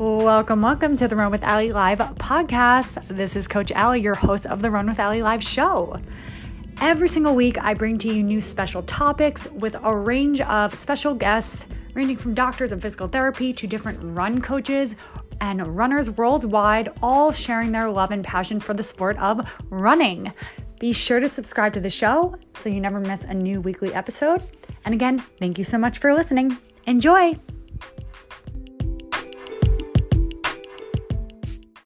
Welcome, welcome to the Run with Alli Live podcast. This is Coach Alli, your host of the Run with Alli Live show. Every single week, I bring to you new special topics with a range of special guests, ranging from doctors of physical therapy to different run coaches and runners worldwide, all sharing their love and passion for the sport of running. Be sure to subscribe to the show so you never miss a new weekly episode. And again, thank you so much for listening. Enjoy!